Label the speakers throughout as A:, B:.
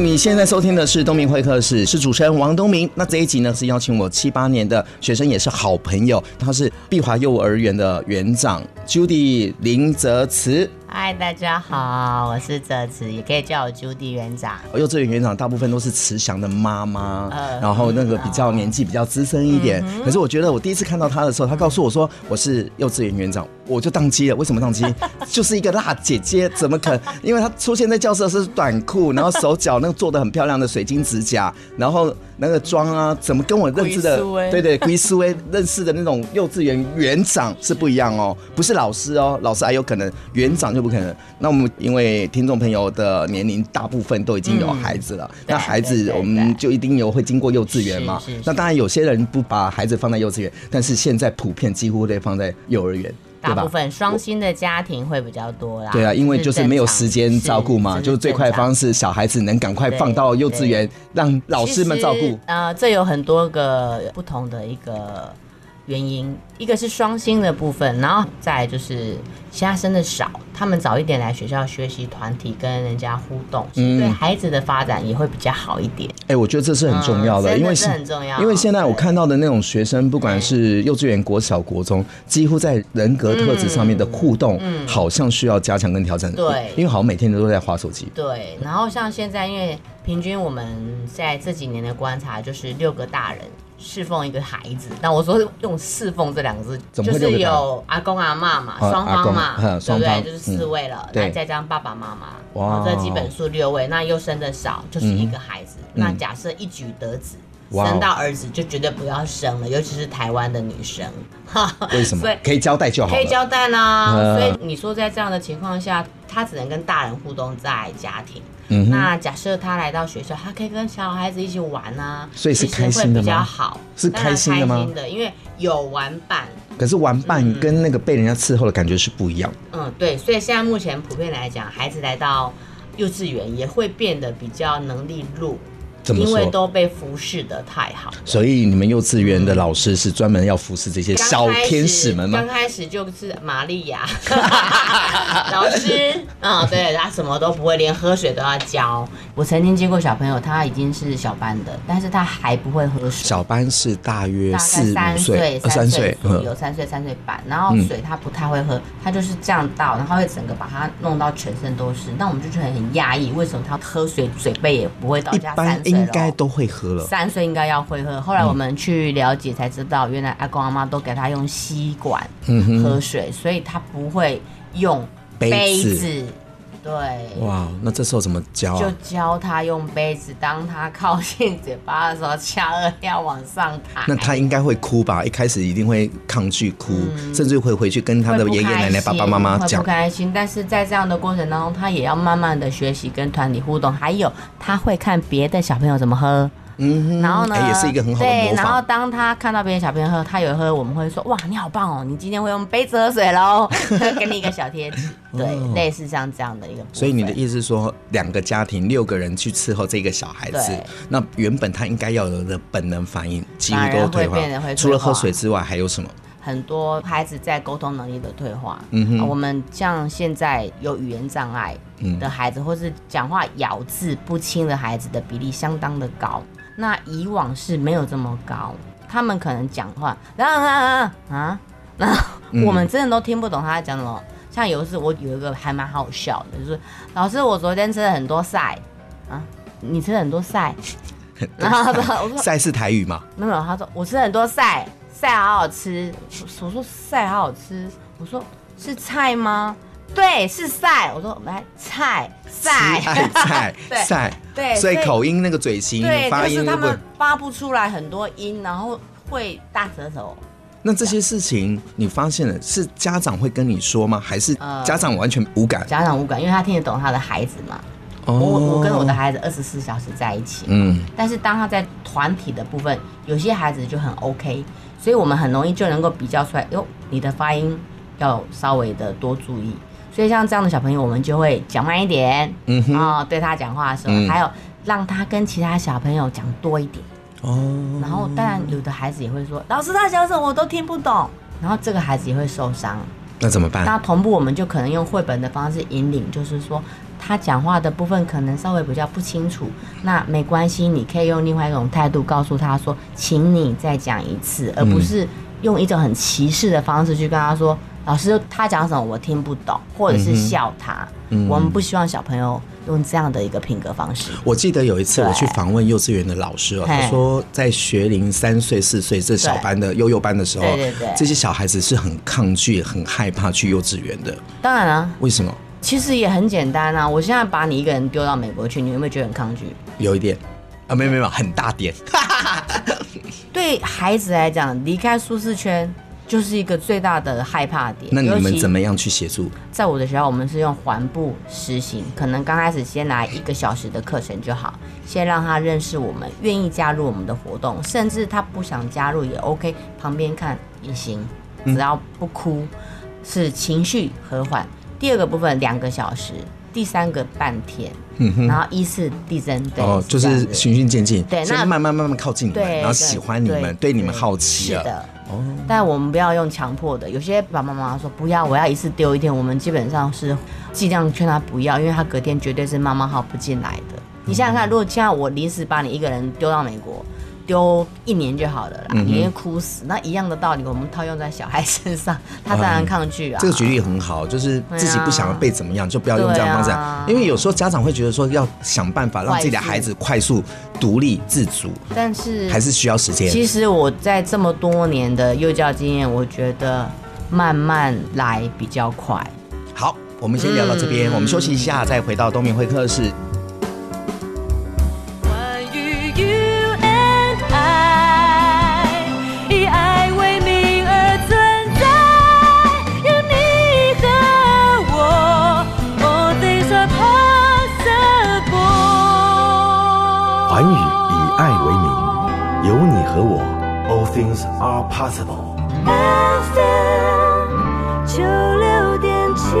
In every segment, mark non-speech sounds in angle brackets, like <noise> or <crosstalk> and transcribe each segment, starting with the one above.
A: 你现在收听的是东明会客室，是主持人王东明。那这一集呢，是邀请我七八年的学生，也是好朋友，他是碧华幼儿园的园长 Judy 林泽慈。
B: 嗨，大家好，我是哲慈，也可以叫我 Judy 园长。
A: 幼稚园园长大部分都是慈祥的妈妈，呃、然后那个比较年纪比较资深一点。嗯、可是我觉得我第一次看到他的时候，他告诉我说我是幼稚园园长，我就宕机了。为什么宕机？<laughs> 就是一个辣姐姐，怎么可能？因为她出现在教室是短裤，然后手脚那个做的很漂亮的水晶指甲，然后。那个妆啊，怎么跟我认识的？对对，归思威认识的那种幼稚园园长是不一样哦，不是老师哦，老师还有可能，园长就不可能。那我们因为听众朋友的年龄大部分都已经有孩子了，嗯、那孩子我们就一定有会经过幼稚园嘛。那当然有些人不把孩子放在幼稚园，但是现在普遍几乎得放在幼儿园。
B: 大部分双薪的家庭会比较多啦。
A: 对啊，因为就是没有时间照顾嘛，是就是最快的方式，小孩子能赶快放到幼稚园，让老师们照顾。
B: 呃，这有很多个不同的一个。原因一个是双薪的部分，然后再就是其他生的少，他们早一点来学校学习团体跟人家互动，嗯，对孩子的发展也会比较好一点。
A: 哎、欸，我觉得这是很重要的，嗯、因为是
B: 很重要。
A: 因为现在我看到的那种学生，不管是幼稚园、国小、国中，几乎在人格特质上面的互动，嗯，好像需要加强跟调整。对，因为好像每天都在滑手机。
B: 对，然后像现在，因为平均我们在这几年的观察，就是六个大人。侍奉一个孩子，那我说用“侍奉”这两个字，就是有阿公阿妈嘛，双方嘛，对不对？就是四位了，那再加上爸爸妈妈，哇，这基本数六位，那又生的少，就是一个孩子。那假设一举得子，生到儿子就绝对不要生了，尤其是台湾的女生，<laughs>
A: 为什么？可以交代就好，
B: 可以交代呢。所以你说在这样的情况下，他只能跟大人互动在家庭。嗯、那假设他来到学校，他可以跟小孩子一起玩啊，
A: 所以是开心的吗？
B: 比较好，
A: 是开心的吗？
B: 开心的，因为有玩伴。
A: 可是玩伴跟那个被人家伺候的感觉是不一样。
B: 嗯，对，所以现在目前普遍来讲，孩子来到幼稚园也会变得比较能力弱。因为都被服侍的太好，
A: 所以你们幼稚园的老师是专门要服侍这些小天使们吗？
B: 刚开始就是玛利亚老师，嗯，对，他什么都不会，连喝水都要教。我曾经接过小朋友，他已经是小班的，但是他还不会喝水。
A: 小班是大约四
B: 三岁，
A: 三岁
B: 有三岁三岁半，然后水他不太会喝，他就是这样倒，然后会整个把它弄到全身都是。那我们就觉得很压抑，为什么他喝水水杯也不会倒下三岁？
A: 应该都会喝了，
B: 三岁应该要会喝。后来我们去了解才知道，原来阿公阿妈都给他用吸管喝水，嗯、所以他不会用杯子。对，
A: 哇，那这时候怎么教啊？
B: 就教他用杯子，当他靠近嘴巴的时候，掐二要往上抬。
A: 那他应该会哭吧？一开始一定会抗拒哭，嗯、甚至会回去跟他的爷爷奶奶、爸爸妈妈讲。
B: 不开心，但是在这样的过程当中，他也要慢慢的学习跟团体互动，还有他会看别的小朋友怎么喝。嗯，然后呢？也是一个很好的对，然后当他看到别的小朋友喝，他有喝，我们会说：“哇，你好棒哦！你今天会用杯子喝水喽，<laughs> 给你一个小贴纸。”对，类似像这样的一个。
A: 所以你的意思是说，两个家庭六个人去伺候这个小孩子，那原本他应该要有的本能反应几乎都退化。除了喝水之外，还有什么？
B: 很多孩子在沟通能力的退化。嗯哼，我们像现在有语言障碍的孩子，或是讲话咬字不清的孩子的比例相当的高。那以往是没有这么高，他们可能讲话，然后啊啊，然后我们真的都听不懂他在讲什么。像有一次，我有一个还蛮好笑的，就是老师，我昨天吃了很多菜啊，你吃了很多菜，<laughs> 然后他说，我说
A: 赛是台语吗？
B: 没有，他说我吃了很多菜，菜好好吃。我说菜好好吃，我说是菜吗？对，是赛。我说来菜赛
A: 菜赛 <laughs> 对，所以口音那个嘴型发音，
B: 他们发不出来很多音，然后会大舌头。
A: 那这些事情你发现了，是家长会跟你说吗？还是家长完全无感？
B: 家长无感，因为他听得懂他的孩子嘛。我我跟我的孩子二十四小时在一起，嗯。但是当他在团体的部分，有些孩子就很 OK，所以我们很容易就能够比较出来。哟，你的发音。要稍微的多注意。所以像这样的小朋友，我们就会讲慢一点，嗯哼，哦，对他讲话的时候，嗯、还有让他跟其他小朋友讲多一点，哦。然后当然有的孩子也会说，老师他讲什么我都听不懂，然后这个孩子也会受伤。
A: 那怎么办？
B: 那同步我们就可能用绘本的方式引领，就是说他讲话的部分可能稍微比较不清楚，那没关系，你可以用另外一种态度告诉他说，请你再讲一次，而不是用一种很歧视的方式去跟他说。老师他讲什么我听不懂，或者是笑他。嗯，我们不希望小朋友用这样的一个品格方式。
A: 我记得有一次我去访问幼稚园的老师哦，他说在学龄三岁四岁这小班的幼幼班的时候，对对对，这些小孩子是很抗拒、很害怕去幼稚园的。
B: 当然啊，
A: 为什么？
B: 其实也很简单啊。我现在把你一个人丢到美国去，你有没有觉得很抗拒？
A: 有一点啊，没有没有，很大点。<laughs>
B: 对孩子来讲，离开舒适圈。就是一个最大的害怕点。
A: 那你们怎么样去协助？
B: 在我的学校，我们是用环步实行，可能刚开始先来一个小时的课程就好，先让他认识我们，愿意加入我们的活动，甚至他不想加入也 OK，旁边看也行，只要不哭，是情绪和缓。第二个部分两个小时，第三个半天，然后一次递增，对，
A: 哦，就是循序渐进，对，那慢慢慢慢靠近你们，然后喜欢你们，对你们好奇了。是的。
B: 哦但我们不要用强迫的，有些爸爸妈妈说不要，我要一次丢一天。我们基本上是尽量劝他不要，因为他隔天绝对是妈妈号不进来的。你想想看，如果现在我临时把你一个人丢到美国。丢一年就好了啦，嗯、你会哭死。那一样的道理，我们套用在小孩身上，他当然抗拒啊。
A: 这个举例很好，就是自己不想要被怎么样，啊、就不要用这样方式。啊、因为有时候家长会觉得说，要想办法让自己的孩子快速独立自主，
B: 但是
A: 还是需要时间。
B: 其实我在这么多年的幼教经验，我觉得慢慢来比较快。
A: 好，我们先聊到这边，嗯、我们休息一下，再回到东明会客室。Things are possible。FM 九六点七，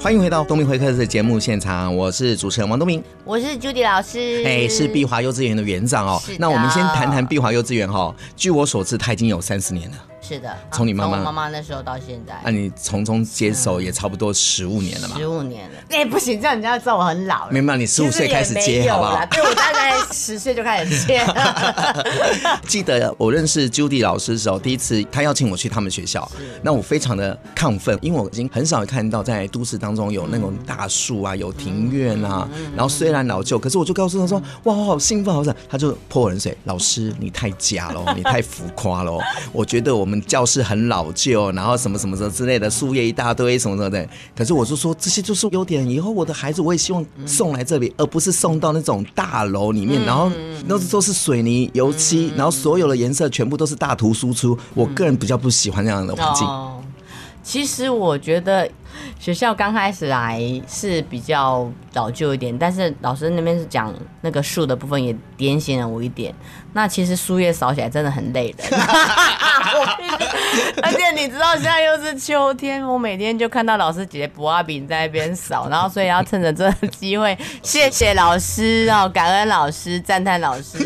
A: 欢迎回到东明会客室的节目现场，我是主持人王东明，
B: 我是 Judy 老师，
A: 哎，是碧华幼稚园的园长哦。那我们先谈谈碧华幼稚园哈、哦，据我所知，它已经有三十年了。
B: 是的，
A: 从你妈妈
B: 妈妈那时候到现在，
A: 那你从中接手也差不多十五年了嘛？
B: 十五年了，哎，不行，这样人家知道我很老了。
A: 没有，你十五岁开始接，好不好？
B: 对，我大概十岁就开始接。<laughs>
A: 记得我认识 Judy 老师的时候，第一次他邀请我去他们学校，那我非常的亢奋，因为我已经很少看到在都市当中有那种大树啊，有庭院啊，然后虽然老旧，可是我就告诉他说，哇，我好兴奋，好想，他就泼我冷水，老师你太假了，你太浮夸了，我觉得我们教室很老。旧，然后什么什么什么之类的，树叶一大堆，什么什么的。可是我就说，这些就是优点。以后我的孩子，我也希望送来这里，而不是送到那种大楼里面，然后那都是水泥油漆，然后所有的颜色全部都是大图输出。我个人比较不喜欢那样的环境。哦，
B: 其实我觉得学校刚开始来是比较老旧一点，但是老师那边是讲那个树的部分也点醒了我一点。那其实树叶扫起来真的很累的，<laughs> <laughs> 而且你知道现在又是秋天，我每天就看到老师姐姐博阿饼在那边扫，然后所以要趁着这个机会，谢谢老师哦，感恩老师，赞叹老师，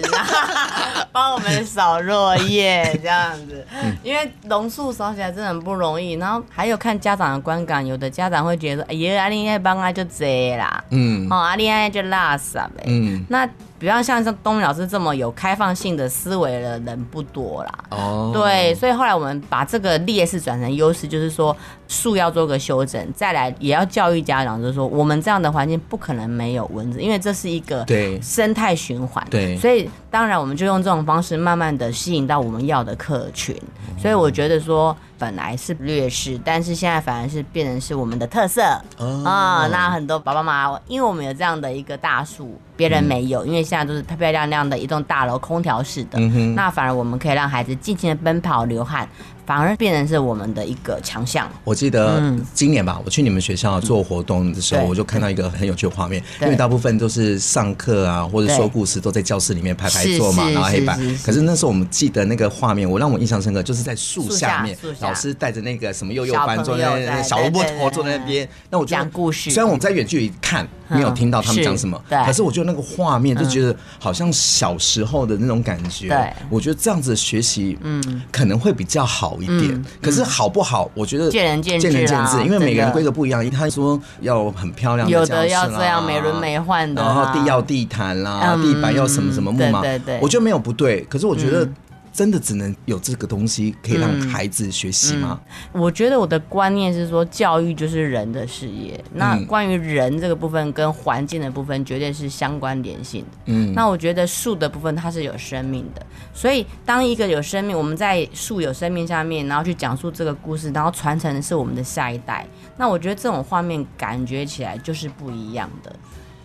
B: <laughs> 帮我们扫落叶这样子，因为榕树扫起来真的很不容易。然后还有看家长的观感，有的家长会觉得，哎呀，阿丽爱帮啊就这啦，嗯，哦，阿丽爱就拉撒呗，嗯，那。比方像像东明老师这么有开放性的思维的人不多啦。哦，对，所以后来我们把这个劣势转成优势，就是说树要做个修整，再来也要教育家长，就是说我们这样的环境不可能没有蚊子，因为这是一个对生态循环。对，所以当然我们就用这种方式慢慢的吸引到我们要的客群。所以我觉得说。本来是劣势，但是现在反而是变成是我们的特色啊、oh. 哦！那很多爸爸妈妈，因为我们有这样的一个大树，别人没有，嗯、因为现在都是漂漂亮亮的一栋大楼，空调式的，嗯、那反而我们可以让孩子尽情的奔跑流汗。反而变成是我们的一个强项。
A: 我记得今年吧，我去你们学校做活动的时候，
B: 嗯、
A: 我就看到一个很有趣的画面，因为大部分都是上课啊或者说故事都在教室里面排排坐嘛，然后黑板。可是那时候我们记得那个画面，我让我印象深刻，就是在树下面，老师带着那个什么幼幼班坐在那小萝卜头坐在那边，那我就
B: 讲故事。
A: 虽然我们在远距离看没有听到他们讲什么，
B: 对，
A: 可是我觉得那个画面就觉得好像小时候的那种感觉。
B: 对，
A: 我觉得这样子学习，嗯，可能会比较好一点。可是好不好，我觉得
B: 见仁见智，
A: 见仁见智，因为每个人规格不一样。他说要很漂亮，
B: 有的要这样美轮美奂的，
A: 然后地要地毯啦，地板要什么什么木嘛。
B: 对对，
A: 我觉得没有不对，可是我觉得。真的只能有这个东西可以让孩子学习吗？
B: 嗯嗯？我觉得我的观念是说，教育就是人的事业。那关于人这个部分跟环境的部分，绝对是相关联性的。嗯，那我觉得树的部分它是有生命的，所以当一个有生命，我们在树有生命下面，然后去讲述这个故事，然后传承的是我们的下一代。那我觉得这种画面感觉起来就是不一样的。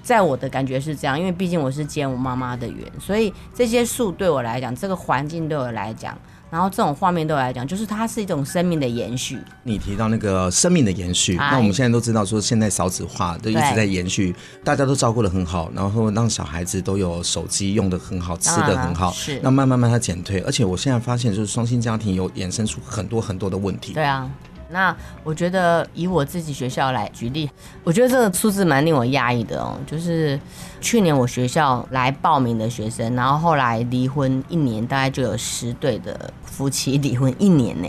B: 在我的感觉是这样，因为毕竟我是接我妈妈的缘，所以这些树对我来讲，这个环境对我来讲，然后这种画面对我来讲，就是它是一种生命的延续。
A: 你提到那个生命的延续，那我们现在都知道说，现在少子化都一直在延续，大家都照顾的很好，然后让小孩子都有手机用的很好，吃的很好，
B: 是。
A: 那慢慢慢它减退，而且我现在发现，就是双薪家庭有衍生出很多很多的问题。
B: 对啊。那我觉得以我自己学校来举例，我觉得这个数字蛮令我压抑的哦。就是去年我学校来报名的学生，然后后来离婚一年，大概就有十对的夫妻离婚一年呢。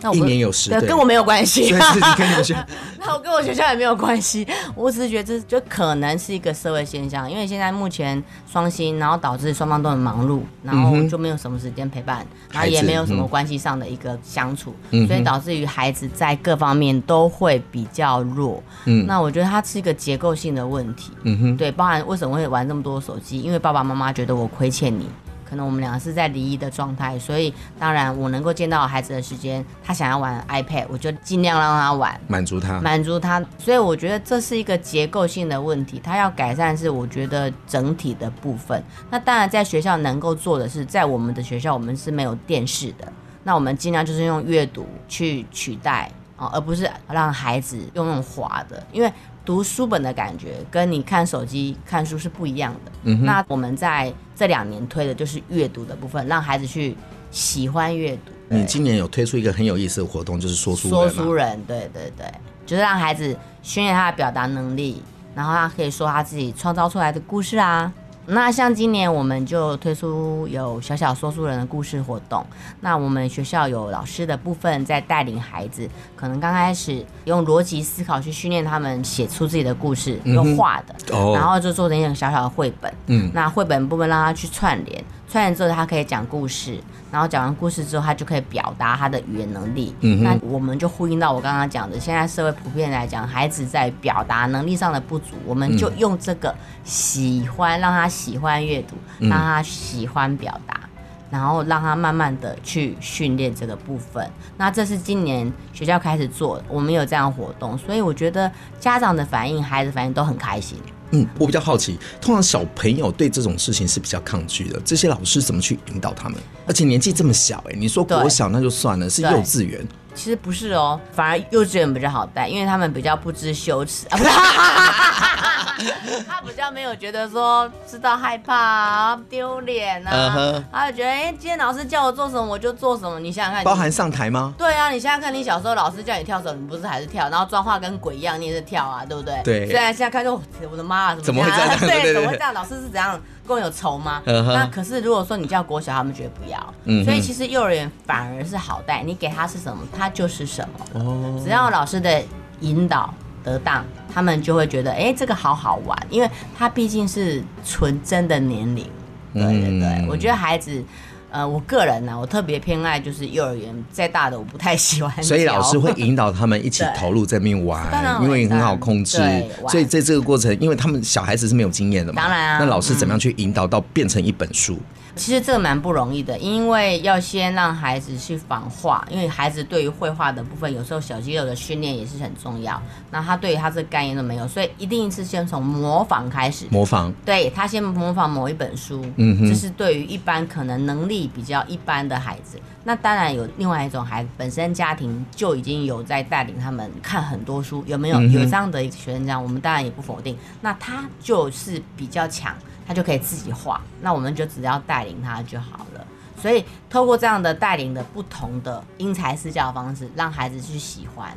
A: 那我一年有十对，
B: 跟我没有关系。
A: 跟你学 <laughs>
B: 那我跟我学校也没有关系。我只是觉得这就可能是一个社会现象，因为现在目前双薪，然后导致双方都很忙碌，然后就没有什么时间陪伴，然后也没有什么关系上的一个相处，所以导致于孩子在各方面都会比较弱。嗯，那我觉得它是一个结构性的问题。嗯哼，对，包含为什么会玩这么多手机？因为爸爸妈妈觉得我亏欠你。可能我们两个是在离异的状态，所以当然我能够见到孩子的时间，他想要玩 iPad，我就尽量让他玩，
A: 满足他，
B: 满足他。所以我觉得这是一个结构性的问题，他要改善是我觉得整体的部分。那当然在学校能够做的是，在我们的学校我们是没有电视的，那我们尽量就是用阅读去取代哦，而不是让孩子用那种滑的，因为。读书本的感觉跟你看手机看书是不一样的。嗯，那我们在这两年推的就是阅读的部分，让孩子去喜欢阅读。
A: 你今年有推出一个很有意思的活动，就是说书人。
B: 说书人，对对对，就是让孩子训练他的表达能力，然后他可以说他自己创造出来的故事啊。那像今年我们就推出有小小说书人的故事活动。那我们学校有老师的部分在带领孩子，可能刚开始用逻辑思考去训练他们写出自己的故事，用画的，然后就做成一种小小的绘本。嗯，那绘本部分让他去串联。串完之后，他可以讲故事，然后讲完故事之后，他就可以表达他的语言能力。嗯，那我们就呼应到我刚刚讲的，现在社会普遍来讲，孩子在表达能力上的不足，我们就用这个喜欢，让他喜欢阅读，让他喜欢表达，然后让他慢慢的去训练这个部分。那这是今年学校开始做，我们有这样的活动，所以我觉得家长的反应、孩子反应都很开心。
A: 嗯，我比较好奇，通常小朋友对这种事情是比较抗拒的，这些老师怎么去引导他们？而且年纪这么小，欸，哎，你说国小那就算了，是幼稚园。
B: 其实不是哦，反而幼稚园比较好带，因为他们比较不知羞耻。啊，不是，<laughs> 他比较没有觉得说知道害怕丢脸啊，啊 uh huh. 他就觉得哎、欸，今天老师叫我做什么我就做什么。你想想看，
A: 包含上台吗？
B: 对啊，你想想看，你小时候老师叫你跳手，你不是还是跳，然后妆化跟鬼一样，你也是跳啊，对不对？
A: 对。
B: 虽然现在看就我的妈啊，
A: 怎么
B: 会这样？<laughs> 对，怎么会这样？老师是怎样？跟我有仇吗？Uh. 那可是如果说你叫国小，他们觉得不要。嗯。所以其实幼儿园反而是好带，你给他是什么，他就是什么。哦，只要老师的引导得当，他们就会觉得，哎、欸，这个好好玩，因为他毕竟是纯真的年龄。对对对，嗯、我觉得孩子，呃，我个人呢，我特别偏爱就是幼儿园，再大的我不太喜欢。
A: 所以老师会引导他们一起投入这边玩，因为很好控制。所以在这个过程，因为他们小孩子是没有经验的嘛，
B: 当然啊。
A: 那老师怎么样去引导到变成一本书？
B: 其实这个蛮不容易的，因为要先让孩子去仿画，因为孩子对于绘画的部分，有时候小肌肉的训练也是很重要。那他对于他这个概念都没有，所以一定是先从模仿开始。
A: 模仿，
B: 对，他先模仿某一本书，
A: 嗯哼，
B: 这是对于一般可能能力比较一般的孩子。那当然有另外一种孩子，本身家庭就已经有在带领他们看很多书，有没有？有这样的一个学生这样，我们当然也不否定。那他就是比较强。他就可以自己画，那我们就只要带领他就好了。所以透过这样的带领的不同的因材施教的方式，让孩子去喜欢，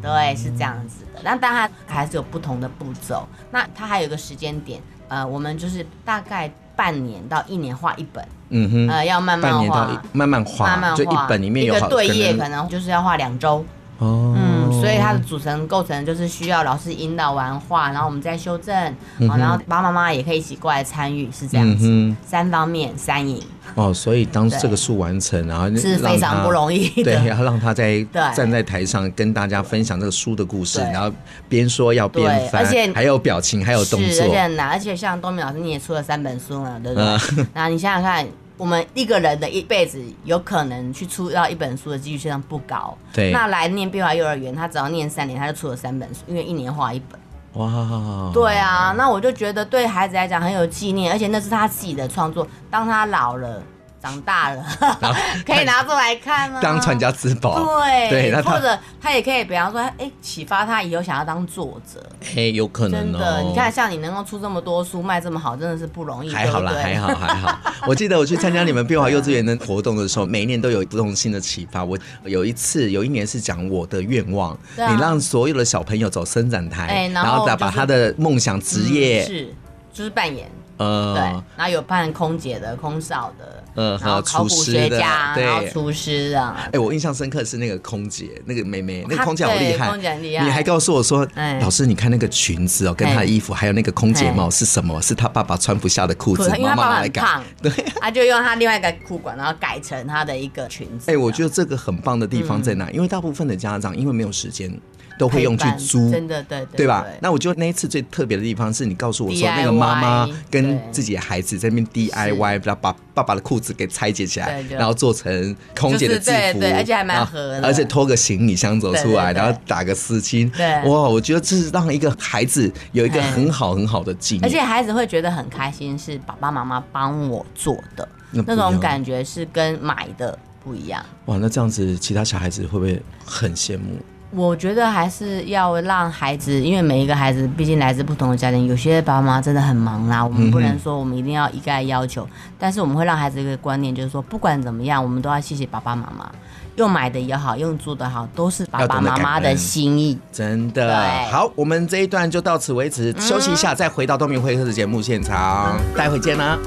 B: 对，是这样子的。那当然还是有不同的步骤。那他还有一个时间点，呃，我们就是大概半年到一年画一本，
A: 嗯哼，
B: 呃，要慢慢画，
A: 慢慢画，
B: 慢慢画，
A: 就一本里面有
B: 一个对页可能就是要画两周。
A: 哦，
B: 嗯，所以它的组成构成就是需要老师引导完画，然后我们再修正，嗯、然后爸爸妈妈也可以一起过来参与，是这样子，嗯、三方面三赢。
A: 哦，所以当这个书完成，然后
B: 是非常不容易的，
A: 对，要让他在站在台上跟大家分享这个书的故事，然后边说要边翻，而且还有表情，还有动作，是
B: 而且很难，而且像东明老师你也出了三本书了，对不对？嗯、<laughs> 那你想想看。我们一个人的一辈子有可能去出到一本书的几率实际上不高。
A: 对。
B: 那来念碧华幼儿园，他只要念三年，他就出了三本书，因为一年画一本。
A: 哇。
B: 对啊，那我就觉得对孩子来讲很有纪念，而且那是他自己的创作。当他老了。长大了，<laughs> 可以拿出来看吗？
A: 当传家之宝，
B: 对对，那或者他也可以，比方说，哎，启发他以后想要当作者，
A: 哎，有可能。
B: 真的，你看，像你能够出这么多书，卖这么好，真的是不容易。
A: 还好啦，还好还好。<laughs> 我记得我去参加你们碧华幼稚园的活动的时候，每一年都有不同新的启发。我有一次，有一年是讲我的愿望，你让所有的小朋友走伸展台，然后再把他的梦想职业
B: 是就是扮演。
A: 呃，
B: 对，然后有扮空姐的、空少的，
A: 呃，
B: 然后考古学家，然后厨师啊。
A: 哎，我印象深刻是那个空姐，那个妹妹，那个空姐好厉害，
B: 空姐很厉害。
A: 你还告诉我说，老师，你看那个裙子哦，跟她的衣服，还有那个空姐帽是什么？是她爸爸穿不下的裤子，妈妈来改。对，
B: 她就用她另外一个裤管，然后改成她的一个裙子。
A: 哎，我觉得这个很棒的地方在哪？因为大部分的家长因为没有时间。都会用去租，
B: 真的对
A: 对吧？那我觉得那一次最特别的地方是你告诉我说，那个妈妈跟自己的孩子在那边 DIY，把把爸爸的裤子给拆解起来，然后做成空姐的制服，
B: 对，而且还蛮合的，
A: 而且拖个行李箱走出来，然后打个丝巾，哇！我觉得这是让一个孩子有一个很好很好的经验，
B: 而且孩子会觉得很开心，是爸爸妈妈帮我做的，那种感觉是跟买的不一样。
A: 哇，那这样子其他小孩子会不会很羡慕？
B: 我觉得还是要让孩子，因为每一个孩子毕竟来自不同的家庭，有些爸妈真的很忙啦。我们不能说我们一定要一概要求，但是我们会让孩子一个观念，就是说不管怎么样，我们都要谢谢爸爸妈妈，用买的也好，用住的好，都是爸爸妈妈的心意。<laughs>
A: 真的好，我们这一段就到此为止，休息一下，再回到东明会客的节目现场，待会见啦。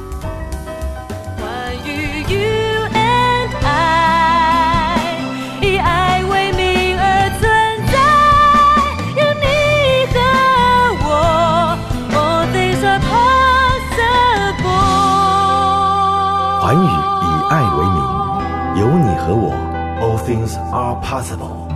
C: Are possible.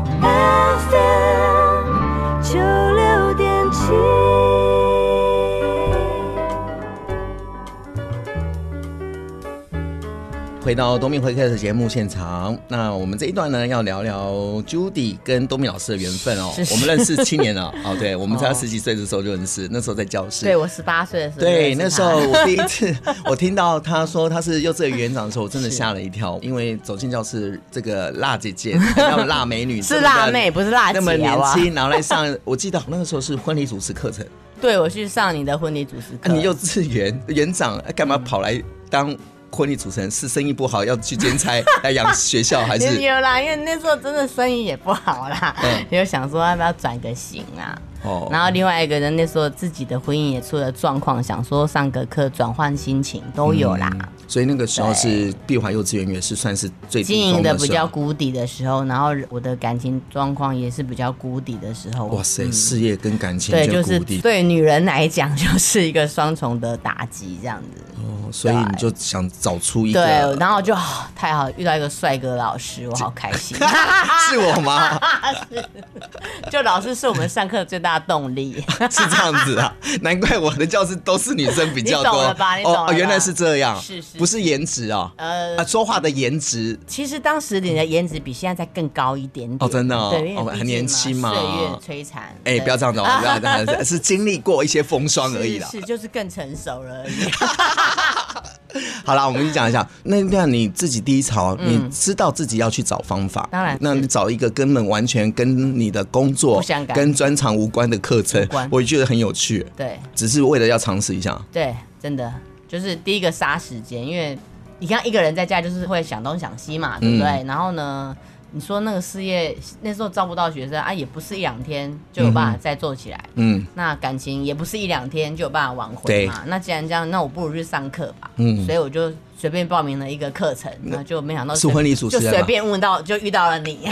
A: 回到东明会客的节目现场，那我们这一段呢，要聊聊 Judy 跟东明老师的缘分哦。我们认识七年了 <laughs> 哦，对，我们才十几岁的时候就认识，那时候在教室。
B: 对，我十八岁的时候。
A: 对，那时候我第一次我听到他说他是幼稚园园长的时候，我真的 <laughs> 吓了一跳，因为走进教室，这个辣姐姐，<laughs> 要辣美女，
B: 是辣妹，不是辣姐，
A: 那么年轻，然后来上，我记得那个时候是婚礼主持课程。
B: 对，我去上你的婚礼主持课。
A: 你幼稚园园长干嘛跑来当？婚礼主持人是生意不好，要去兼差 <laughs> 来养学校，还是
B: 有啦？因为那时候真的生意也不好啦，嗯、就想说要不要转个型啊？哦，然后另外一个人那时候自己的婚姻也出了状况，想说上个课转换心情都有啦、嗯。
A: 所以那个时候是碧华幼稚园也是算是最
B: 经营的比较谷底的时候，然后我的感情状况也是比较谷底的时候。
A: 哇塞，嗯、事业跟感情
B: 对，就是对女人来讲就是一个双重的打击这样子。
A: 哦，所以你就想找出一个
B: 对，然后就、哦、太好遇到一个帅哥老师，我好开心。<laughs>
A: 是我吗？<laughs>
B: 是，就老师是我们上课最大。大动力。<laughs>
A: 是这样子啊，难怪我的教室都是女生比较 <laughs> 多。
B: 你懂了吧？你懂了吧？
A: 哦，原来是这样，
B: 是是，
A: 不是颜值哦。呃，啊，说话的颜值。
B: 其实当时你的颜值比现在再更高一点点。
A: 哦，真的哦，
B: 对，因为
A: 很年轻嘛，
B: 岁月摧残。
A: 哎，不要这样子，不要这样子，是经历过一些风霜而已啦。<laughs>
B: 是，就是更成熟了而已。<laughs>
A: 好啦，我们讲一下，那那你自己低潮，你知道自己要去找方法，
B: 当然，
A: 那你找一个根本完全跟你的工作、跟专长无关的课程，我觉得很有趣。
B: 对，
A: 只是为了要尝试一下。
B: 对，真的就是第一个杀时间，因为你看一个人在家就是会想东想西嘛，对不对？然后呢？你说那个事业那时候招不到学生啊，也不是一两天就有办法再做起来。嗯，那感情也不是一两天就有办法挽回嘛。那既然这样，那我不如去上课吧。嗯，所以我就随便报名了一个课程，那就没想到
A: 是婚礼主持人，
B: 就随便问到就遇到了你。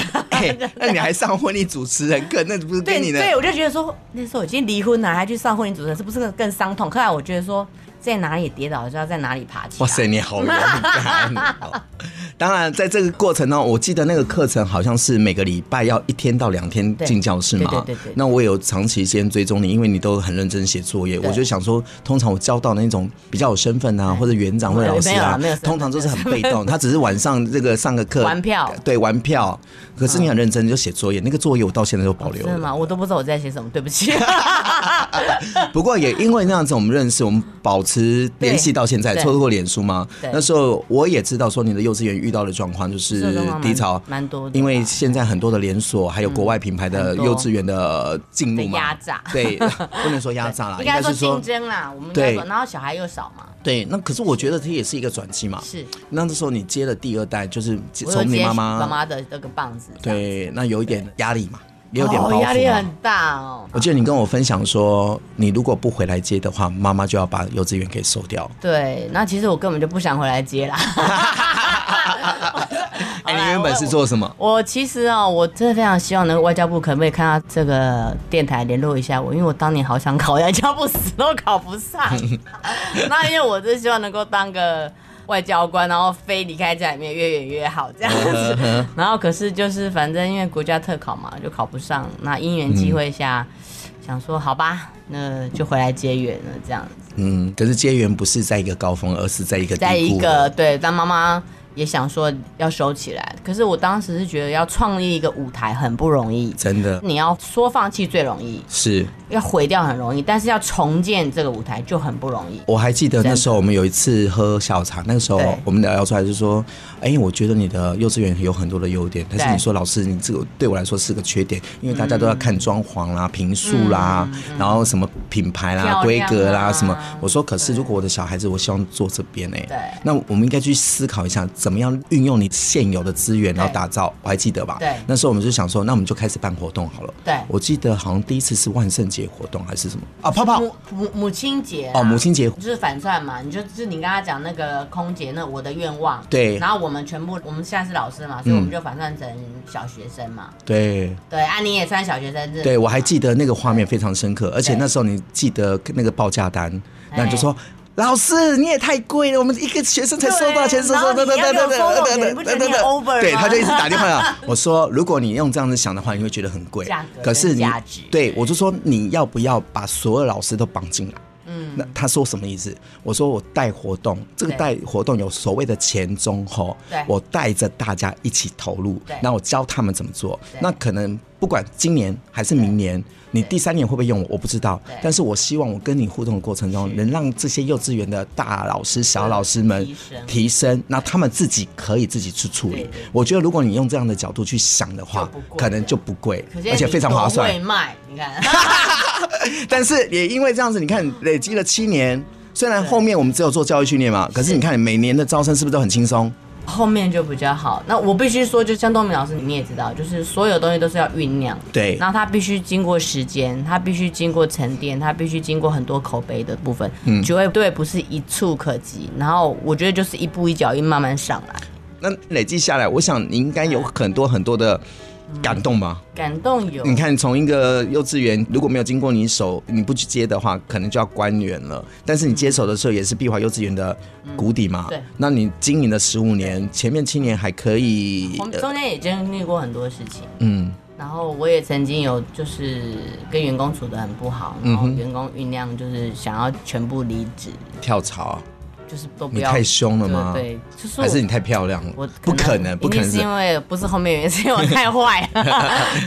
A: 那你还上婚礼主持人课，那不是对你的？
B: 对，我就觉得说那时候已经离婚了，还去上婚礼主持人，是不是更伤痛？后来我觉得说。在哪里跌倒就要在哪里爬起来。
A: 哇塞，你好勇敢！<laughs> 当然，在这个过程呢，我记得那个课程好像是每个礼拜要一天到两天进教室嘛。对对对。那我有长期先追踪你，因为你都很认真写作业。我就想说，通常我教到那种比较有身份啊，或者园长或者老师啊，通常都是很被动。他只是晚上这个上个课
B: 玩票，
A: 对，玩票。可是你很认真，就写作业。那个作业我到现在都保留。
B: 真的吗？我都不知道我在写什么，对不起。<laughs>
A: 不过也因为那样子，我们认识，我们保持联系到现在，透过脸书吗？那时候我也知道说你的幼稚园遇到的状况就是低潮，
B: 蛮多的。
A: 因为现在很多的连锁还有国外品牌的幼稚园的进入嘛，
B: 压榨。
A: 对，<laughs> 不能说压榨啦，
B: 应该说竞争啦。我们对，然后小孩又少嘛。
A: 对，那可是我觉得这也是一个转机嘛。
B: 是。
A: 那这时候你接了第二代，就是从你妈妈
B: 妈妈的那个棒子。
A: 对，那有一点压力嘛。也有点包袱，
B: 压力很大哦。
A: 我记得你跟我分享说，你如果不回来接的话，妈妈就要把幼稚园给收掉。
B: 对，那其实我根本就不想回来接啦。<laughs>
A: 哎，你原本是做什么？<laughs>
B: 我，我其实啊，我真的非常希望能够外交部可不可以看到这个电台联络一下我，因为我当年好想考外交部，死都考不上。<laughs> 那因为我是希望能够当个。外交官，然后非离开家里面越远越好，这样子。然后可是就是反正因为国家特考嘛，就考不上。那因缘际会下，嗯、想说好吧，那就回来接缘了，这样子。
A: 嗯，可是接缘不是在一个高峰，而是在一个
B: 在一个对，当妈妈。也想说要收起来，可是我当时是觉得要创立一个舞台很不容易，
A: 真的。
B: 你要说放弃最容易，
A: 是
B: 要毁掉很容易，但是要重建这个舞台就很不容易。
A: 我还记得那时候我们有一次喝下午茶，那个时候我们聊出来就说，哎，我觉得你的幼稚园有很多的优点，但是你说老师，你这个对我来说是个缺点，因为大家都要看装潢啦、坪数啦，然后什么品牌啦、规格啦什么。我说，可是如果我的小孩子，我希望坐这边哎，对，那我们应该去思考一下。怎么样运用你现有的资源，然后打造？我还记得吧？对，那时候我们就想说，那我们就开始办活动好了。对，我记得好像第一次是万圣节活动还是什么啊？泡泡
B: 母母母亲节
A: 哦，母亲节
B: 就是反串嘛，你就就是你刚刚讲那个空姐那我的愿望，
A: 对，
B: 然后我们全部我们现在是老师嘛，所以我们就反串成小学生嘛。
A: 对
B: 对，啊，你也穿小学生，
A: 对我还记得那个画面非常深刻，而且那时候你记得那个报价单，那你就说。老师，你也太贵了，我们一个学生才收多少钱？收收收收收收收收。对，他就一直打电话了。我说，如果你用这样子想的话，你会觉得很贵。可是你对我就说，你要不要把所有老师都绑进来？嗯，那他说什么意思？我说我带活动，这个带活动有所谓的前中后，我带着大家一起投入，那我教他们怎么做。那可能不管今年还是明年。你第三年会不会用我？我不知道，但是我希望我跟你互动的过程中，能让这些幼稚园的大老师、小老师们提升，那他们自己可以自己去处理。我觉得如果你用这样的角度去想的话，可能就不贵，而且非常划算。
B: 会卖，你看。<laughs>
A: 但是也因为这样子，你看 <laughs> 累积了七年，虽然后面我们只有做教育训练嘛，可是你看每年的招生是不是都很轻松？
B: 后面就比较好。那我必须说，就像东明老师，你也知道，就是所有东西都是要酝酿。
A: 对。
B: 然后它必须经过时间，它必须经过沉淀，它必须经过很多口碑的部分，嗯，绝对不是一触可及。然后我觉得就是一步一脚印慢慢上来。
A: 那累积下来，我想你应该有很多很多的。感动吗？
B: 感动有。
A: 你看，从一个幼稚园，如果没有经过你手，你不去接的话，可能就要关园了。但是你接手的时候，也是碧华幼稚园的谷底嘛。对。那你经营了十五年，前面七年还可以。
B: 我们中间也经历过很多事情。
A: 嗯。
B: 然后我也曾经有就是跟员工处得很不好，然后员工酝酿就是想要全部离职
A: 跳槽。
B: 就是都不要，
A: 你太凶了吗？
B: 对，就是
A: 还是你太漂亮了。
B: 我
A: 不可能，不可能
B: 是因为不是后面原因，是因为我太坏。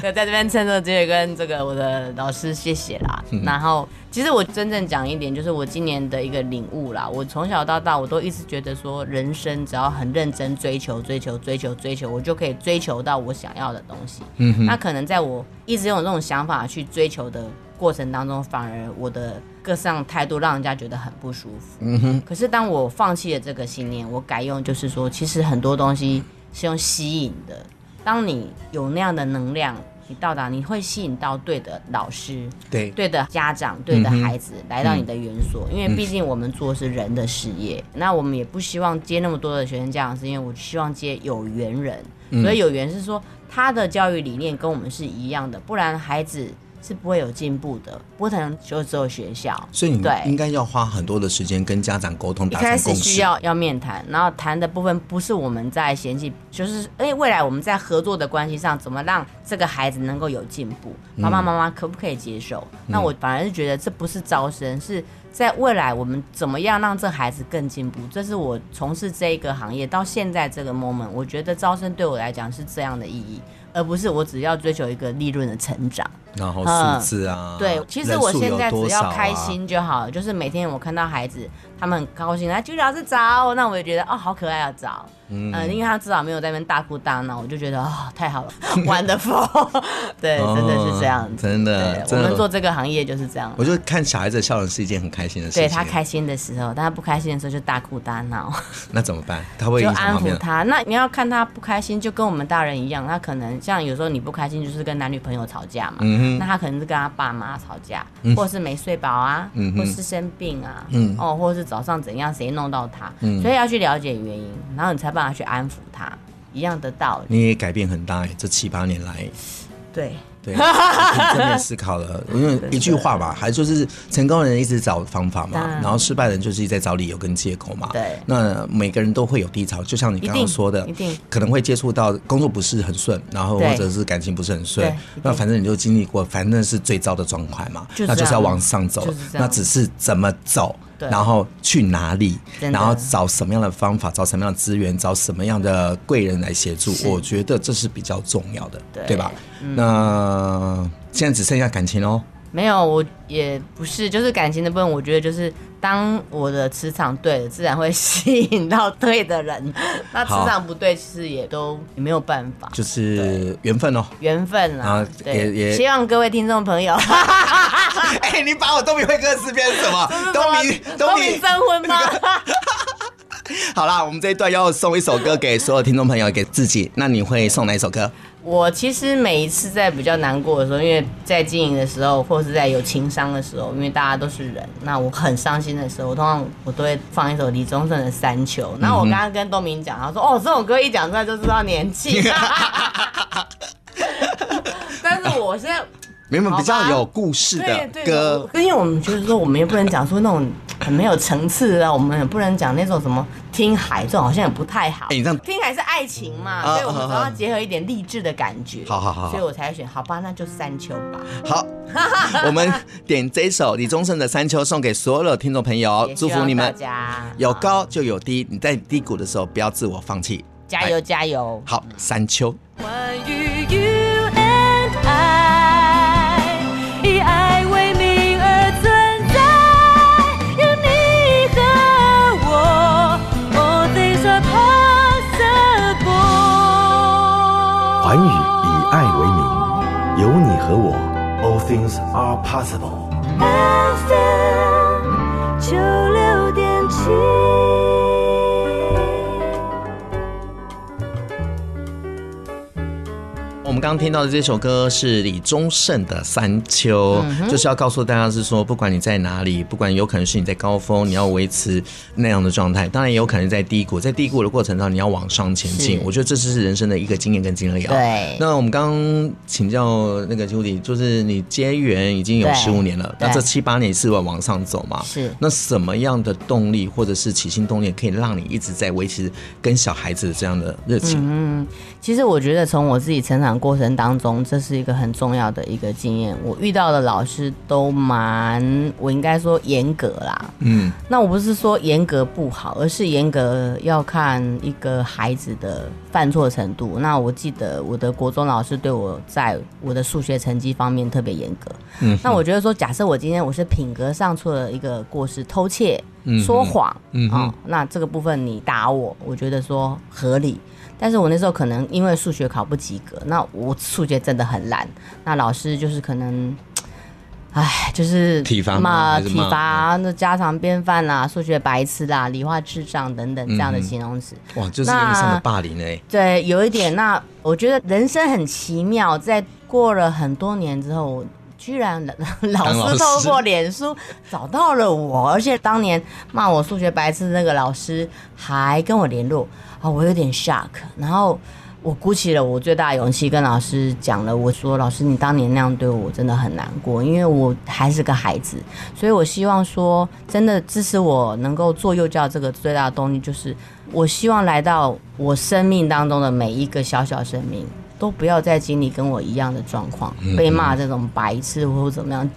B: 对，在这边趁这个机会跟这个我的老师谢谢啦。嗯、然后，其实我真正讲一点，就是我今年的一个领悟啦。我从小到大，我都一直觉得说，人生只要很认真追求、追求、追求、追求，我就可以追求到我想要的东西。嗯哼。那可能在我一直用这种想法去追求的过程当中，反而我的。各项态度让人家觉得很不舒服。嗯哼。可是当我放弃了这个信念，我改用就是说，其实很多东西是用吸引的。当你有那样的能量，你到达，你会吸引到对的老师，对对的家长，对的孩子来到你的园所。因为毕竟我们做的是人的事业，那我们也不希望接那么多的学生家长，是因为我希望接有缘人。所以有缘是说他的教育理念跟我们是一样的，不然孩子。是不会有进步的，不可能就只有学校。
A: 所以你应该要花很多的时间跟家长沟通，达成共识。
B: 一开始需要要面谈，然后谈的部分不是我们在嫌弃，就是哎，未来我们在合作的关系上，怎么让这个孩子能够有进步？爸爸妈妈可不可以接受？嗯、那我反而是觉得这不是招生，是在未来我们怎么样让这孩子更进步？这是我从事这一个行业到现在这个 moment，我觉得招生对我来讲是这样的意义，而不是我只要追求一个利润的成长。
A: 然后数字啊、嗯，
B: 对，其实我现在只要开心就好了。就是每天我看到孩子，他们很高兴，来居老师找，那我就觉得哦，好可爱啊找。嗯，因为他至少没有在那边大哭大闹，我就觉得啊、哦，太好了，<laughs> wonderful。对，真的是这样子，
A: 哦、真的。
B: 我们做这个行业就是这样。
A: 我就看小孩子的笑容是一件很开心的事情。
B: 对，他开心的时候，但他不开心的时候就大哭大闹。
A: 那怎么办？他会
B: 就安抚他。那你要看他不开心，就跟我们大人一样，他可能像有时候你不开心，就是跟男女朋友吵架嘛。嗯哼。那他可能是跟他爸妈吵架，嗯、或是没睡饱啊，或是生病啊，嗯、哦，或者是早上怎样谁弄到他，嗯、所以要去了解原因，然后你才办法去安抚他。一样的道理，
A: 你也改变很大哎，这七八年来，
B: 对
A: 对，正面思考了，<laughs> 因为一句话嘛，还就是成功人一直找方法嘛，然后失败人就是一直在找理由跟借口嘛。对，那每个人都会有低潮，就像你刚刚说的，一定可能会接触到工作不是很顺，然后或者是感情不是很顺，那反正你就经历过，反正是最糟的状态嘛，那就是要往上走，那只是怎么走。然后去哪里？然后找什么样的方法？找什么样的资源？找什么样的贵人来协助？我觉得这是比较重要的，对吧？那现在只剩下感情喽。
B: 没有，我也不是，就是感情的部分。我觉得就是当我的磁场对了，自然会 <laughs> 吸引到对的人。那磁场不对，其实也都也没有办法，
A: 就是缘分哦，
B: 缘分啊。也也希望各位听众朋友，<laughs>
A: 哎，你把我东明会客室变成什么？东明
B: 东明征婚吗？<laughs>
A: 好啦，我们这一段要送一首歌给所有听众朋友，给自己。那你会送哪一首歌？
B: 我其实每一次在比较难过的时候，因为在经营的时候，或是在有情伤的时候，因为大家都是人，那我很伤心的时候，我通常我都会放一首李宗盛的《山丘》。然后我刚刚跟东明讲，他说：“哦，这首歌一讲出来就知道年纪。<laughs> ” <laughs> 但是我现在
A: 明明比较有故事的歌，
B: 因为我们就是说，我们也不能讲出那种。很没有层次啊，我们也不能讲那种什么听海这种，好像也不太好。欸、听海是爱情嘛，所以我们都要结合一点励志的感觉。好好好，所以我才选。好吧，那就山丘吧。
A: 好，<laughs> 我们点这首李宗盛的《山丘》送给所有的听众朋友，<laughs> 祝福你们。大家有高就有低，你在低谷的时候不要自我放弃，
B: 加油加油。
A: 好，山丘。
C: 寰 things are possible。FM 九六点七。
A: 刚刚听到的这首歌是李宗盛的《山丘》，嗯、就是要告诉大家是说，不管你在哪里，不管有可能是你在高峰，你要维持那样的状态；当然也有可能在低谷，在低谷的过程中，你要往上前进。我觉得这是人生的一个经验跟经历啊。对。那我们刚刚请教那个 Judy，就是你接缘已经有十五年了，那这七八年是往往上走嘛？是。那什么样的动力或者是起心动念，可以让你一直在维持跟小孩子这样的热情？
B: 嗯，其实我觉得从我自己成长过过程当中，这是一个很重要的一个经验。我遇到的老师都蛮，我应该说严格啦。嗯，那我不是说严格不好，而是严格要看一个孩子的犯错程度。那我记得我的国中老师对我在我的数学成绩方面特别严格。嗯，那我觉得说，假设我今天我是品格上出了一个过失，偷窃、说谎，嗯，哦，那这个部分你打我，我觉得说合理。但是我那时候可能因为数学考不及格，那我数学真的很烂，那老师就是可能，哎，就是
A: 体罚
B: 嘛，体罚那家常便饭啦，数学白痴啦，理化智障等等这样的形容词。
A: 哇，就是因为上的霸凌哎。
B: 对，有一点。那我觉得人生很奇妙，在过了很多年之后，居然老师透过脸书找到了我，而且当年骂我数学白痴那个老师还跟我联络。哦，我有点 shock，然后我鼓起了我最大的勇气跟老师讲了，我说：“老师，你当年那样对我，我真的很难过，因为我还是个孩子，所以我希望说，真的支持我能够做幼教这个最大的动力，就是我希望来到我生命当中的每一个小小生命，都不要再经历跟我一样的状况，被骂这种白痴或者怎么样。”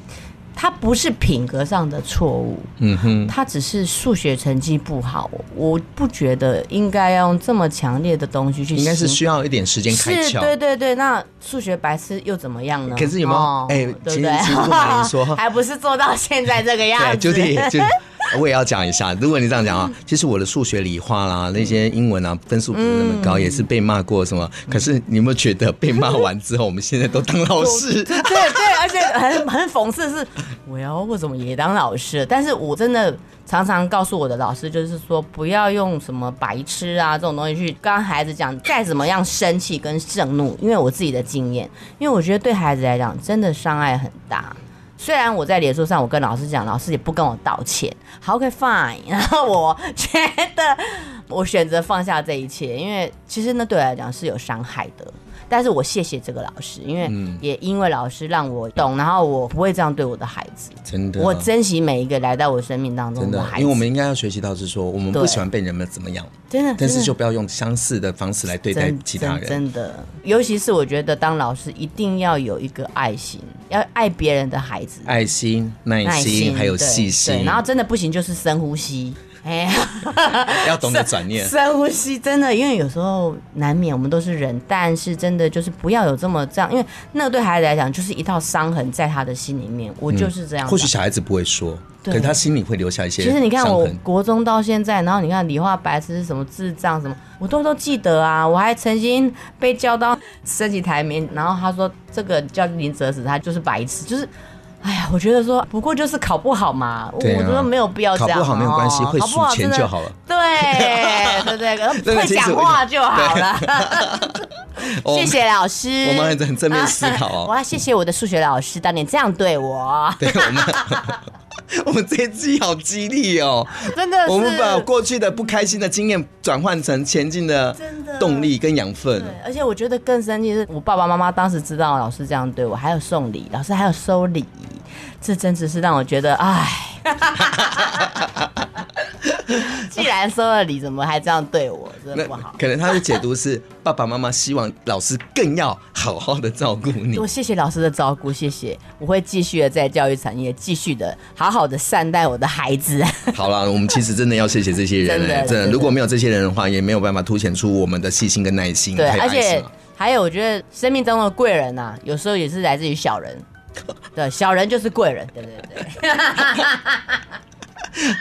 B: 他不是品格上的错误，嗯哼，他只是数学成绩不好。我不觉得应该要用这么强烈的东西去，
A: 应该是需要一点时间开窍。
B: 对对对，那数学白痴又怎么样呢？
A: 可是有没有？哎、哦，欸、对不对？其实不瞒您说，<laughs>
B: 还不是做到现在这个样子。<laughs>
A: 对，就地就。我也要讲一下，如果你这样讲啊，其实我的数学、理化啦，那些英文啊，分数不是那么高，嗯、也是被骂过什么。可是你有没有觉得被骂完之后，我们现在都当老师？对 <laughs>
B: 对对，而且很很讽刺的是，我要为什么也当老师？但是我真的常常告诉我的老师，就是说不要用什么白痴啊这种东西去跟孩子讲，再怎么样生气跟盛怒，因为我自己的经验，因为我觉得对孩子来讲真的伤害很大。虽然我在脸书上，我跟老师讲，老师也不跟我道歉。好，OK fine。<laughs> 然后我觉得我选择放下这一切，因为其实那对我来讲是有伤害的。但是我谢谢这个老师，因为也因为老师让我懂，然后我不会这样对我的孩子。
A: 真的，
B: 我珍惜每一个来到我生命当中的孩子。
A: 因为我们应该要学习到是说，我们不喜欢被人们怎么样，
B: 真的。
A: 但是就不要用相似的方式来对待其他人。
B: 真，的，尤其是我觉得当老师一定要有一个爱心，要爱别人的孩子，
A: 爱心、耐心，耐心还有细心。
B: 然后真的不行，就是深呼吸。哎呀，<laughs>
A: 要懂得转念，
B: 深呼吸，真的，因为有时候难免我们都是人，但是真的就是不要有这么这样，因为那个对孩子来讲就是一道伤痕在他的心里面。我就是这样、嗯，
A: 或许小孩子不会说，可是他心里会留下一些。
B: 其实你看，我国中到现在，然后你看理化白痴是什么智障什么，我都都记得啊。我还曾经被叫到升旗台面，然后他说这个叫林哲子，他就是白痴，就是。哎呀，我觉得说不过就是考不好嘛，啊、我觉得没有必要这样。
A: 考不好没有关系，会数钱就好了。
B: 对对对，<laughs> 会讲话就好了。<laughs> 谢谢老师，
A: 我们很正面思考哦。<laughs>
B: 我要谢谢我的数学老师当年这样对我。
A: 对我们。<laughs> 我们这一季好激励哦，
B: 真的，
A: 我们把过去的不开心的经验转换成前进的动力跟养分。
B: 对，而且我觉得更生气是我爸爸妈妈当时知道老师这样对我，还有送礼，老师还有收礼，这真的是让我觉得，哎。<laughs> 既然收了礼，怎么还这样对我？真的不好。
A: 可能他的解读是 <laughs> 爸爸妈妈希望老师更要好好的照顾你。
B: 多谢谢老师的照顾，谢谢，我会继续的在教育产业继续的好好的善待我的孩子。<laughs>
A: 好了，我们其实真的要谢谢这些人，<laughs> 真的，真的，如果没有这些人的话，也没有办法凸显出我们的细心跟耐心。
B: 对，而且还有，我觉得生命中的贵人呐、啊，有时候也是来自于小人。对，小人就是贵人。对对对。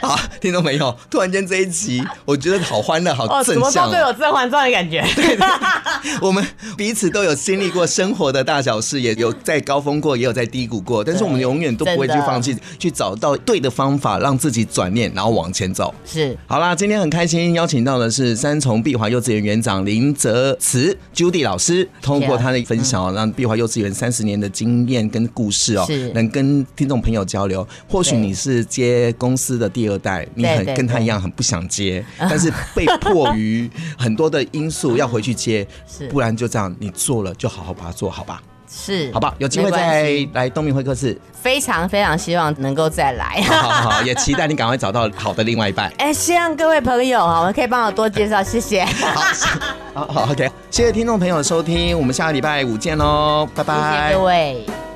A: 好，<laughs> 听到没有？突然间这一集，我觉得好欢乐，好正向、哦，
B: 怎么都有甄嬛传的感觉。<laughs>
A: 对，对，<laughs> 我们彼此都有经历过生活的大小事，也有在高峰过，也有在低谷过，但是我们永远都不会去放弃，去找到对的方法，让自己转念，然后往前走。
B: 是，
A: 好啦，今天很开心邀请到的是三重碧华幼稚园园长林泽慈 Judy 老师，通过他的分享，让碧华幼稚园三十年的经验跟故事哦，是能跟听众朋友交流。或许你是接公司的。第二代，你很跟他一样，很不想接，<laughs> 但是被迫于很多的因素要回去接，<laughs> 是不然就这样，你做了就好好把它做好吧。
B: 是，
A: 好不好？有机会再来东明会客室，
B: 非常非常希望能够再来。<laughs>
A: 好好好，也期待你赶快找到好的另外一半。
B: 哎，希望各位朋友啊，我们可以帮我多介绍，谢谢。
A: 好，好，OK，谢谢听众朋友收听，我们下个礼拜五见喽，拜拜，
B: 谢谢各位。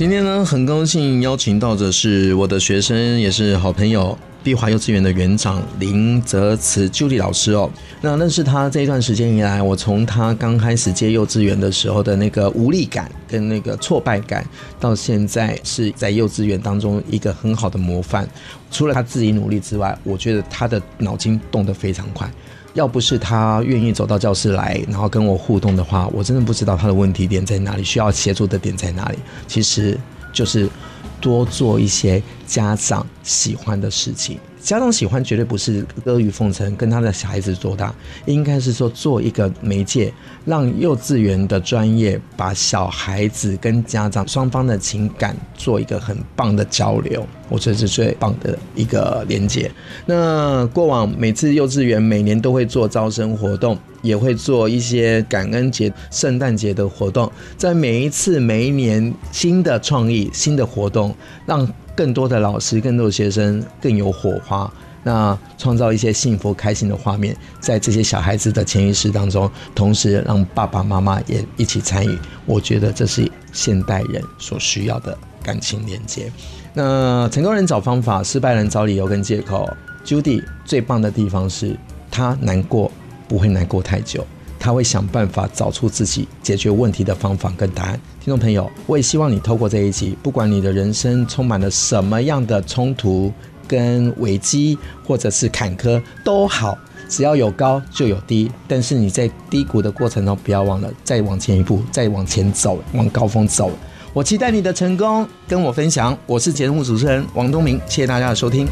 A: 今天呢，很高兴邀请到的是我的学生，也是好朋友。碧华幼稚园的园长林泽慈 Judy 老师哦，那认识他这一段时间以来，我从他刚开始接幼稚园的时候的那个无力感跟那个挫败感，到现在是在幼稚园当中一个很好的模范。除了他自己努力之外，我觉得他的脑筋动得非常快。要不是他愿意走到教室来，然后跟我互动的话，我真的不知道他的问题点在哪里，需要协助的点在哪里。其实就是。多做一些家长喜欢的事情。家长喜欢绝对不是阿谀奉承，跟他的小孩子做大，应该是说做一个媒介，让幼稚园的专业把小孩子跟家长双方的情感做一个很棒的交流，我觉得是最棒的一个连接。那过往每次幼稚园每年都会做招生活动，也会做一些感恩节、圣诞节的活动，在每一次每一年新的创意、新的活动，让。更多的老师、更多的学生更有火花，那创造一些幸福开心的画面，在这些小孩子的潜意识当中，同时让爸爸妈妈也一起参与，我觉得这是现代人所需要的感情连接。那成功人找方法，失败人找理由跟借口。Judy 最棒的地方是，他难过不会难过太久。他会想办法找出自己解决问题的方法跟答案。听众朋友，我也希望你透过这一集，不管你的人生充满了什么样的冲突跟危机，或者是坎坷都好，只要有高就有低。但是你在低谷的过程中，不要忘了再往前一步，再往前走，往高峰走。我期待你的成功，跟我分享。我是节目主持人王东明，谢谢大家的收听。